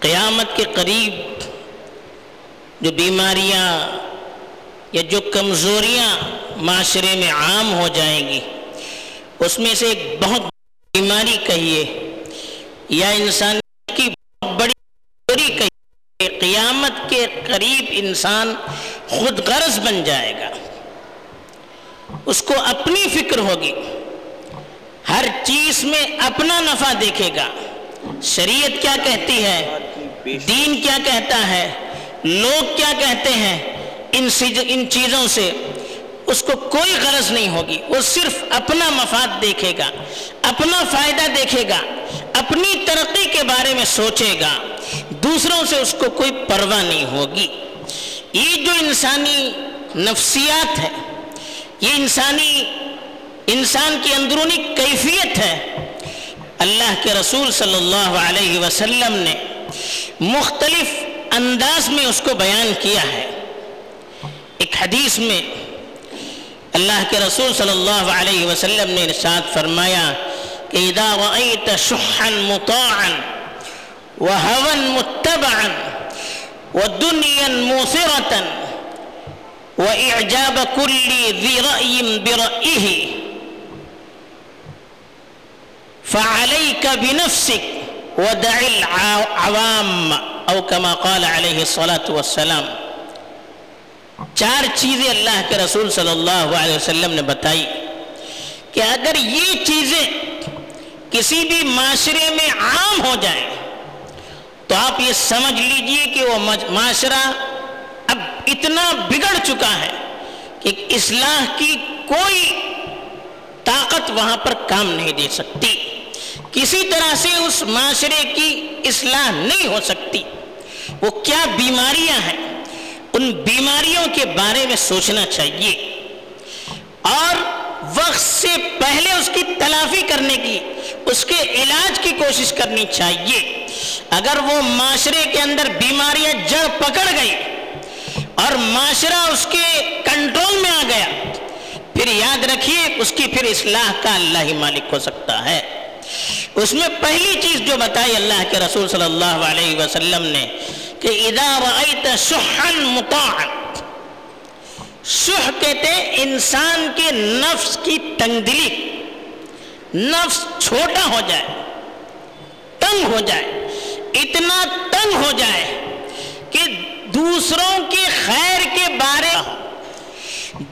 قیامت کے قریب جو بیماریاں یا جو کمزوریاں معاشرے میں عام ہو جائیں گی، اس میں سے ایک بہت بیماری کہیے، یا انسان کی بہت بڑی بیماری کہیے، قیامت کے قریب انسان خود غرض بن جائے گا۔ اس کو اپنی فکر ہوگی، ہر چیز میں اپنا نفع دیکھے گا۔ شریعت کیا کہتی ہے؟ دین کیا کہتا ہے؟ لوگ کیا کہتے ہیں؟ ان ان چیزوں سے اس کو کوئی غرض نہیں ہوگی۔ وہ صرف اپنا مفاد دیکھے گا، اپنا فائدہ دیکھے گا، اپنی ترقی کے بارے میں سوچے گا۔ دوسروں سے اس کو کوئی پرواہ نہیں ہوگی۔ یہ جو انسانی نفسیات ہے، یہ انسانی انسان کی اندرونی کیفیت ہے۔ اللہ کے رسول صلی اللہ علیہ وسلم نے مختلف انداز میں اس کو بیان کیا ہے۔ ایک حدیث میں اللہ کے رسول صلی اللہ علیہ وسلم نے ارشاد فرمایا کہ اذا رأيت شحا مطاعا وهوا متبعا ودنيا موثرة وإعجاب كل ذي رأي برأيه فعليك بنفسك ودع العوام او كما قال عليه الصلاة والسلام. چار چیزیں اللہ کے رسول صلی اللہ علیہ وسلم نے بتائی کہ اگر یہ چیزیں کسی بھی معاشرے میں عام ہو جائیں تو آپ یہ سمجھ لیجیے کہ وہ معاشرہ اب اتنا بگڑ چکا ہے کہ اصلاح کی کوئی طاقت وہاں پر کام نہیں دے سکتی۔ کسی طرح سے اس معاشرے کی اصلاح نہیں ہو سکتی۔ وہ کیا بیماریاں ہیں؟ ان بیماریوں کے بارے میں سوچنا چاہیے۔ اور وقت سے پہلے اس کی تلافی کرنے کی، اس کے علاج کی کوشش کرنی چاہیے۔ اگر وہ معاشرے کے اندر بیماریاں جڑ پکڑ گئی اور معاشرہ اس کے کنٹرول میں آ گیا، پھر یاد رکھیے، اس کی پھر اصلاح کا اللہ ہی مالک ہو سکتا ہے۔ اس میں پہلی چیز جو بتائی اللہ کے رسول صلی اللہ علیہ وسلم نے کہ اذا رأیت شحا مطاعا شح کہتے انسان کے نفس کی تنگ دلی نفس چھوٹا ہو جائے، تنگ ہو جائے، اتنا تنگ ہو جائے کہ دوسروں کے خیر کے بارے،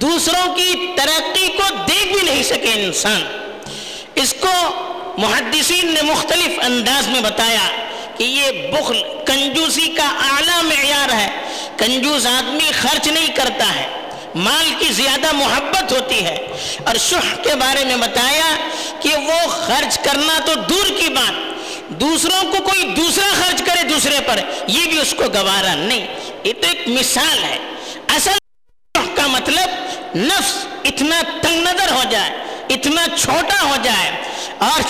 دوسروں کی ترقی کو دیکھ بھی نہیں سکے انسان۔ اس کو محدثین نے مختلف انداز میں بتایا کہ یہ بخل کنجوسی کا اعلیٰ معیار ہے۔ کنجوس آدمی خرچ نہیں کرتا ہے، مال کی زیادہ محبت ہوتی ہے۔ اور شح کے بارے میں بتایا کہ وہ خرچ کرنا تو دور کی بات، دوسروں کو کوئی دوسرا خرچ کرے دوسرے پر، یہ بھی اس کو گوارا نہیں۔ یہ تو ایک مثال ہے۔ اصل کا مطلب نفس اتنا تنگ نظر ہو جائے۔ اتنا چھوٹا ہو جائے اور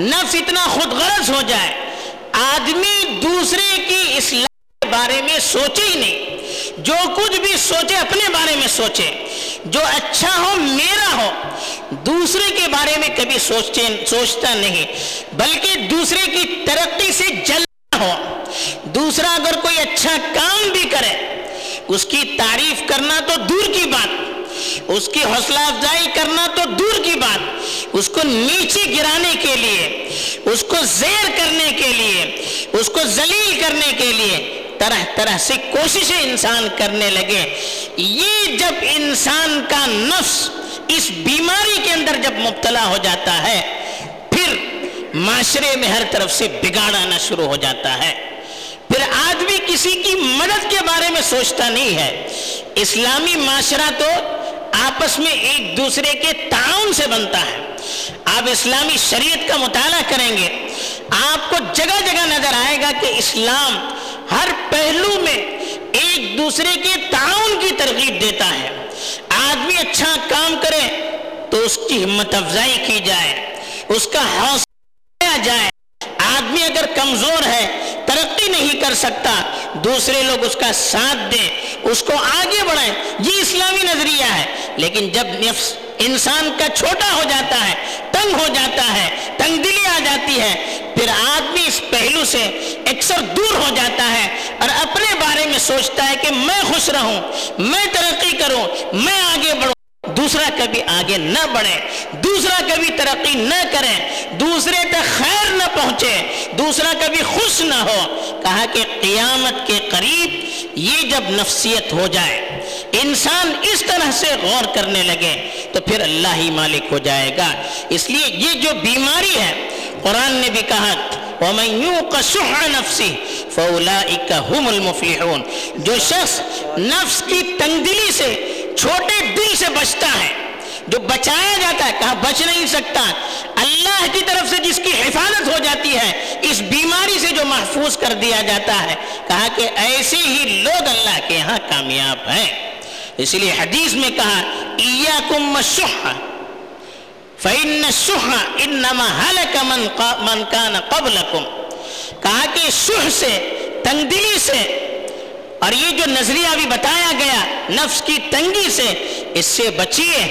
نفس اتنا خود غرض ہو جائے، آدمی دوسرے کی اصلاح کے بارے میں سوچے ہی نہیں۔ جو کچھ بھی سوچے، اپنے بارے میں سوچے۔ جو اچھا ہو، میرا ہو، دوسرے کے بارے میں کبھی سوچتے، سوچتا نہیں۔ بلکہ دوسرے کی ترقی سے جلنا ہو۔ دوسرا اگر کوئی اچھا کام بھی کرے، اس کی تعریف کرنا تو دور کی بات۔ اس کی حوصلہ افزائی کرنا تو دور کی بات، اس کو نیچے گرانے کے لیے، اس کو زیر کرنے کے لیے، اس کو ذلیل کرنے کے لیے طرح طرح سے کوششیں انسان کرنے لگے۔ یہ جب انسان کا نفس اس بیماری کے اندر جب مبتلا ہو جاتا ہے، پھر معاشرے میں ہر طرف سے بگاڑ آنا شروع ہو جاتا ہے۔ پھر آدمی کسی کی مدد کے بارے میں سوچتا نہیں ہے۔ اسلامی معاشرہ تو آپس میں ایک دوسرے کے تعاون سے بنتا ہے۔ آپ اسلامی شریعت کا مطالعہ کریں گے، آپ کو جگہ جگہ نظر آئے گا کہ اسلام ہر پہلو میں ایک دوسرے کے تعاون کی ترغیب دیتا ہے۔ آدمی اچھا کام کرے تو اس کی ہمت افزائی کی جائے، اس کا حوصلہ جائے۔ آدمی اگر کمزور ہے، ترقی نہیں کر سکتا دوسرے لوگ اس کا ساتھ دیں، اس کو آگے بڑھائیں۔ یہ اسلامی نظریہ ہے۔ لیکن جب نفس انسان کا چھوٹا ہو جاتا ہے، تنگ ہو جاتا ہے تنگ دلی آ جاتی ہے، پھر آدمی اس پہلو سے اکثر دور ہو جاتا ہے اور اپنے بارے میں سوچتا ہے کہ میں خوش رہوں، میں ترقی کروں، میں آگے بڑھوں۔ دوسرا کبھی آگے نہ بڑھے دوسرا کبھی ترقی نہ کرے دوسرے تک خیر نہ پہنچے دوسرا کبھی خوش نہ ہو۔ کہا کہ قیامت کے قریب یہ جب نفسیت ہو جائے، انسان اس طرح سے غور کرنے لگے تو پھر اللہ ہی مالک ہو جائے گا۔ اس لیے یہ جو بیماری ہے، قرآن نے بھی کہا، وَمَن يُوقَ شُحَّ نَفْسِهِ فَأُولَئِكَ هُمُ الْمُفْلِحُونَ۔ جو شخص نفس کی تنگدلی سے چھوٹے دل سے بچتا ہے۔ جو بچایا جاتا ہے، کہاں بچ نہیں سکتا۔ اللہ کی طرف سے جس کی حفاظت ہو جاتی ہے، اس بیماری سے جو محفوظ کر دیا جاتا ہے۔ کہا کہ ایسے ہی لوگ اللہ کے ہاں کامیاب ہیں۔ اس لیے حدیث میں کہا، ایاکم الشح فإن الشح انما هلك من من كان قبلكم۔ کہا کہ شح سے، تنگدلی سے اور یہ جو نظریہ ابھی بتایا گیا نفس کی تنگی سے، اس سے بچیے،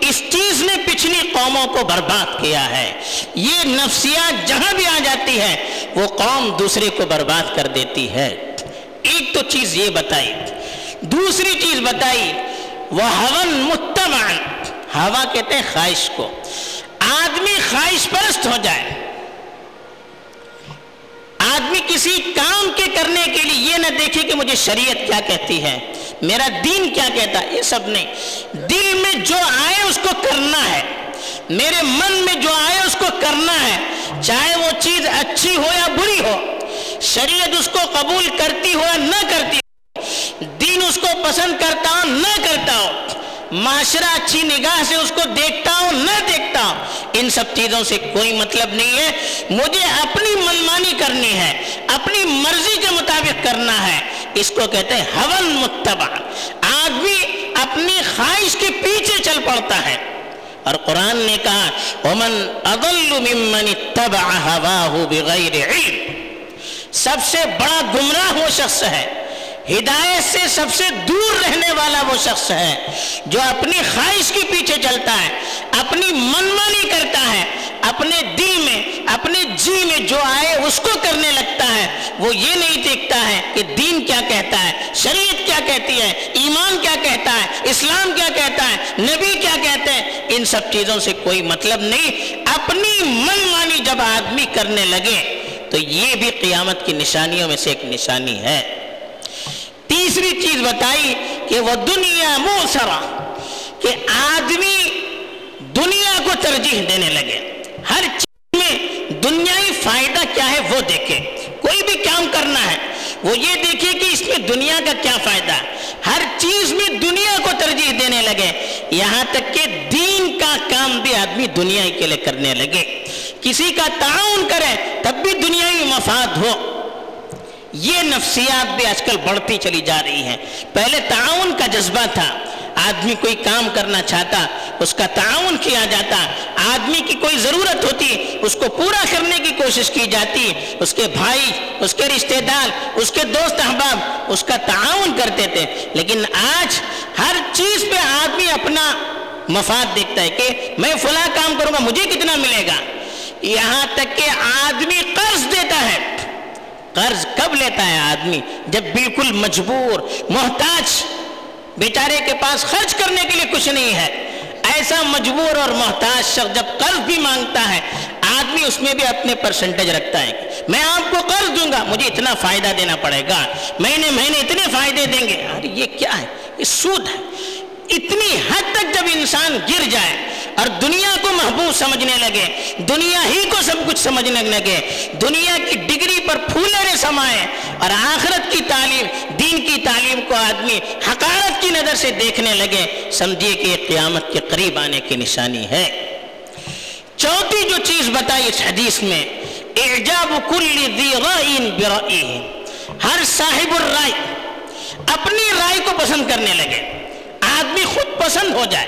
اس چیز نے پچھلی قوموں کو برباد کیا ہے۔ یہ نفسیات جہاں بھی آ جاتی ہے، وہ قوم دوسرے کو برباد کر دیتی ہے۔ ایک تو چیز یہ بتائی، دوسری چیز بتائی، وہ ہون متبان ہوا کہتے ہیں خواہش کو۔ آدمی خواہش پرست ہو جائے۔ آدمی کسی کام کے کرنے کے لیے یہ نہ دیکھے کہ مجھے شریعت کیا کہتی ہے، میرا دین کیا کہتا ہے، یہ سب نہیں۔ دل میں جو آئے اس کو کرنا ہے۔ میرے من میں جو آئے اس کو کرنا ہے، چاہے وہ چیز اچھی ہو یا بری ہو، شریعت اس کو قبول کرتی ہو یا نہ کرتی ہو، دین اس کو پسند کرتا ہو، نہ کرتا ہو۔ معاشرہ اچھی نگاہ سے اس کو دیکھتا ہوں، نہ دیکھتا ہوں، ان سب چیزوں سے کوئی مطلب نہیں ہے۔ مجھے اپنی منمانی کرنی ہے، اپنی مرضی کے مطابق کرنا ہے۔ اس کو کہتے ہیں ہون متبع۔ آدمی اپنی خواہش کے پیچھے چل پڑتا ہے۔ اور قرآن نے کہا، ومن اضل ممن اتبع بغیر علم۔ سب سے بڑا گمراہ وہ شخص ہے۔ ہدایت سے سب سے دور رہنے والا وہ شخص ہے جو اپنی خواہش کے پیچھے چلتا ہے، اپنی منمانی کرتا ہے، اپنے دل میں، اپنے جی میں جو آئے اس کو کرنے لگتا ہے۔ وہ یہ نہیں دیکھتا ہے کہ دین کیا کہتا ہے، شریعت کیا کہتی ہے، ایمان کیا کہتا ہے، اسلام کیا کہتا ہے، نبی کیا کہتے ہیں۔ ان سب چیزوں سے کوئی مطلب نہیں۔ اپنی منمانی جب آدمی کرنے لگے تو یہ بھی قیامت کی نشانیوں میں سے ایک نشانی ہے۔ تیسری چیز بتائی کہ وہ دنیا موسرا کہ آدمی دنیا کو ترجیح دینے لگے۔ ہر چیز میں دنیائی فائدہ کیا ہے وہ دیکھے۔ کوئی بھی کام کرنا ہے، وہ یہ دیکھے کہ اس میں دنیا کا کیا فائدہ ہے۔ ہر چیز میں دنیا کو ترجیح دینے لگے۔ یہاں تک کہ دین کا کام بھی آدمی دنیا کے لیے کرنے لگے۔ کسی کا تعاون کرے تب بھی دنیائی مفاد ہو۔ یہ نفسیات بھی آج کل بڑھتی چلی جا رہی ہیں۔ پہلے تعاون کا جذبہ تھا۔ آدمی کوئی کام کرنا چاہتا، اس کا تعاون کیا جاتا۔ آدمی کی کوئی ضرورت ہوتی، اس کو پورا کرنے کی کوشش کی جاتی۔ اس کے بھائی، اس کے رشتہ دار، اس کے دوست احباب اس کا تعاون کرتے تھے۔ لیکن آج ہر چیز پہ آدمی اپنا مفاد دیکھتا ہے کہ میں فلاں کام کروں گا، مجھے کتنا ملے گا۔ یہاں تک کہ آدمی قرض دیتا ہے۔ قرض کب لیتا ہے آدمی؟ جب بالکل مجبور، محتاج، بیچارے کے پاس خرچ کرنے کے لیے کچھ نہیں ہے۔ ایسا مجبور اور محتاج شخص جب قرض بھی مانگتا ہے، آدمی اس میں بھی اپنے پرسنٹیج رکھتا ہے میں آپ کو قرض دوں گا، مجھے اتنا فائدہ دینا پڑے گا۔ مہینے مہینے اتنے فائدے دیں گے۔ ارے یہ کیا ہے؟ یہ سود ہے۔ اتنی حد تک جب انسان گر جائے اور دنیا کو محبوب سمجھنے لگے، دنیا ہی کو سب کچھ سمجھنے لگے، دنیا کی ڈگری پر پھولے سمائے اور آخرت کی تعلیم، دین کی تعلیم کو آدمی حقارت کی نظر سے دیکھنے لگے، سمجھیے کہ یہ قیامت کے قریب آنے کی نشانی ہے۔ چوتھی جو چیز بتائی اس حدیث میں، اعجاب کل ذی رائن برائی ہر صاحب الرائے اپنی رائے کو پسند کرنے لگے، آدمی خود پسند ہو جائے۔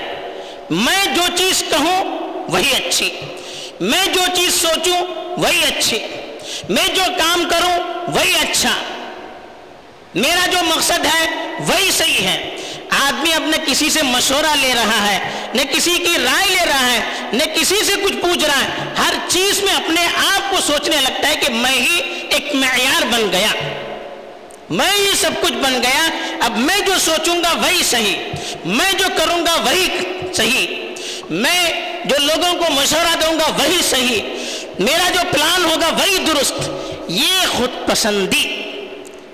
میں جو چیز کہوں وہی اچھی۔ میں جو چیز سوچوں وہی اچھی۔ میں جو کام کروں وہی اچھا۔ میرا جو مقصد ہے وہی صحیح ہے۔ آدمی اپنے کسی سے مشورہ لے رہا ہے، نہ کسی کی رائے لے رہا ہے، نہ کسی سے کچھ پوچھ رہا ہے۔ ہر چیز میں اپنے آپ کو سوچنے لگتا ہے کہ میں ہی ایک معیار بن گیا۔ میں یہ سب کچھ بن گیا۔ اب میں جو سوچوں گا وہی صحیح۔ میں جو کروں گا وہی صحیح۔ میں جو لوگوں کو مشورہ دوں گا وہی صحیح۔ میرا جو پلان ہوگا وہی درست۔ یہ خود پسندی۔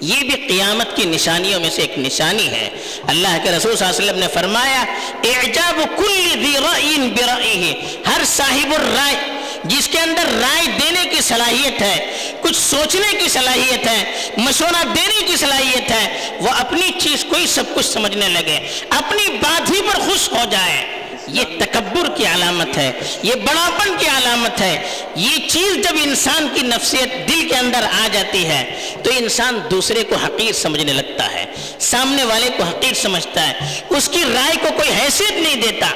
یہ بھی قیامت کی نشانیوں میں سے ایک نشانی ہے۔ اللہ کے رسول صلی اللہ علیہ وسلم نے فرمایا، اعجاب کل ذی رائن برائه ہر صاحب الرائے جس کے اندر رائے دینے کی صلاحیت ہے، کچھ سوچنے کی صلاحیت ہے، مشورہ دینے کی صلاحیت ہے، وہ اپنی چیز کو ہی سب کچھ سمجھنے لگے۔ اپنی بات ہی پر خوش ہو جائے۔ یہ تکبر کی علامت ہے، یہ بڑاپن کی علامت ہے۔ یہ چیز جب انسان کی نفسیت دل کے اندر آ جاتی ہے، تو انسان دوسرے کو حقیر سمجھنے لگتا ہے، سامنے والے کو حقیر سمجھتا ہے۔ اس کی رائے کو کوئی حیثیت نہیں دیتا۔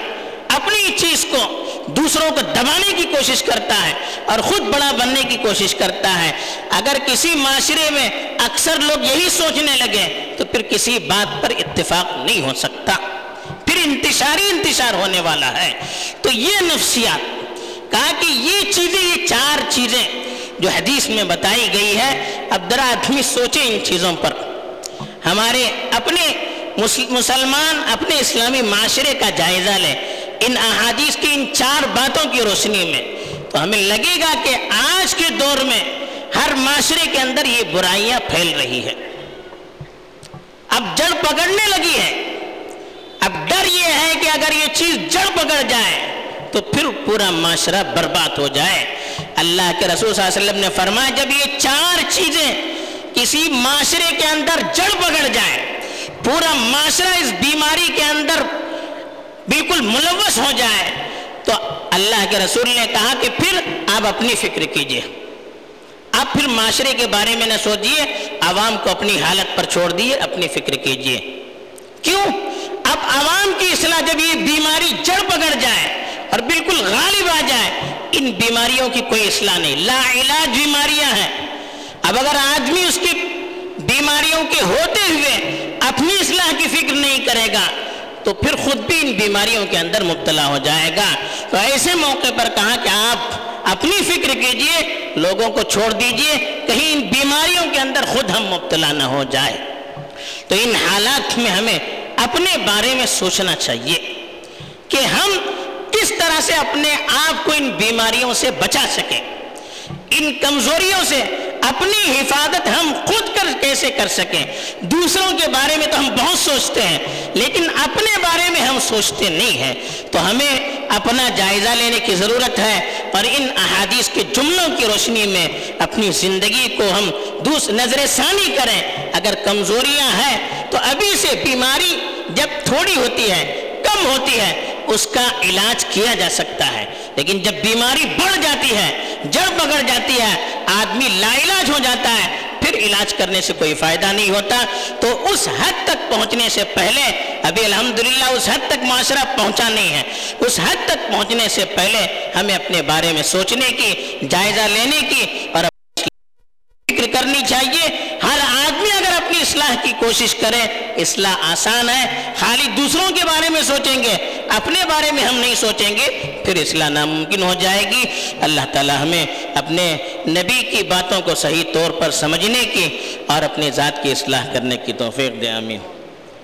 اپنی چیز کو دوسروں کو دبانے کی کوشش کرتا ہے اور خود بڑا بننے کی کوشش کرتا ہے۔ اگر کسی معاشرے میں اکثر لوگ یہی سوچنے لگے تو پھر کسی بات پر اتفاق نہیں ہو سکتا۔ پھر انتشاری انتشار ہونے والا ہے۔ تو یہ نفسیات، کہا کہ یہ چیزیں، یہ چار چیزیں جو حدیث میں بتائی گئی ہے، اب ذرا آدمی سوچے ان چیزوں پر۔ ہمارے اپنے مسلمان اپنے اسلامی معاشرے کا جائزہ لیں۔ ان احادیث کی ان چار باتوں کی روشنی میں تو ہمیں لگے گا کہ آج کے دور میں ہر معاشرے کے اندر یہ برائیاں پھیل رہی ہے اب جڑ پکڑنے لگی ہے اب ڈر یہ ہے کہ اگر یہ چیز جڑ پکڑ جائے تو پھر پورا معاشرہ برباد ہو جائے۔ اللہ کے رسول صلی اللہ علیہ وسلم نے فرمایا، جب یہ چار چیزیں کسی معاشرے کے اندر جڑ پکڑ جائے پورا معاشرہ اس بیماری کے اندر بالکل ملوث ہو جائے تو اللہ کے رسول نے کہا کہ پھر آپ اپنی فکر کیجیے۔ آپ پھر معاشرے کے بارے میں نہ سوچئے، عوام کو اپنی حالت پر چھوڑ دیئے، اپنی فکر کیجیے۔ کیوں؟ اب عوام کی اصلاح جب یہ بیماری جڑ پکڑ جائے اور بالکل غالب آ جائے، ان بیماریوں کی کوئی اصلاح نہیں۔ لا علاج بیماریاں ہیں۔ اب اگر آدمی اس کی بیماریوں کے ہوتے ہوئے اپنی اصلاح کی فکر نہیں کرے گا تو پھر خود بھی ان بیماریوں کے اندر مبتلا ہو جائے گا۔ تو ایسے موقع پر کہا کہ آپ اپنی فکر کیجیے، لوگوں کو چھوڑ دیجیے، کہیں ان بیماریوں کے اندر خود ہم مبتلا نہ ہو جائے۔ تو ان حالات میں ہمیں اپنے بارے میں سوچنا چاہیے کہ ہم کس طرح سے اپنے آپ کو ان بیماریوں سے بچا سکیں۔ ان کمزوریوں سے اپنی حفاظت ہم خود کر کیسے کر سکیں؟ دوسروں کے بارے میں تو ہم بہت سوچتے ہیں، لیکن اپنے بارے میں ہم سوچتے نہیں ہیں۔ تو ہمیں اپنا جائزہ لینے کی ضرورت ہے اور ان احادیث کے جملوں کی روشنی میں اپنی زندگی کو ہم دوس نظر ثانی کریں۔ اگر کمزوریاں ہیں تو ابھی سے بیماری جب تھوڑی ہوتی ہے، کم ہوتی ہے، اس کا علاج کیا جا سکتا ہے۔ لیکن جب بیماری بڑھ جاتی ہے، جڑ پکڑ جاتی ہے، آدمی لا علاج ہو جاتا ہے، پھر علاج کرنے سے کوئی فائدہ نہیں ہوتا۔ تو اس حد تک پہنچنے سے پہلے، ابھی الحمدللہ اس حد تک معاشرہ پہنچا نہیں ہے۔ اس حد تک پہنچنے سے پہلے ہمیں اپنے بارے میں سوچنے کی، جائزہ لینے کی اور فکر کرنی چاہیے ہر آدمی اگر اپنی اصلاح کی کوشش کریں، اصلاح آسان ہے۔ خالی دوسروں کے بارے میں سوچیں گے، اپنے بارے میں ہم نہیں سوچیں گے، پھر اصلاح ناممکن ہو جائے گی۔ اللہ تعالی ہمیں اپنے نبی کی باتوں کو صحیح طور پر سمجھنے کی اور اپنے ذات کی اصلاح کرنے کی توفیق دے، آمین۔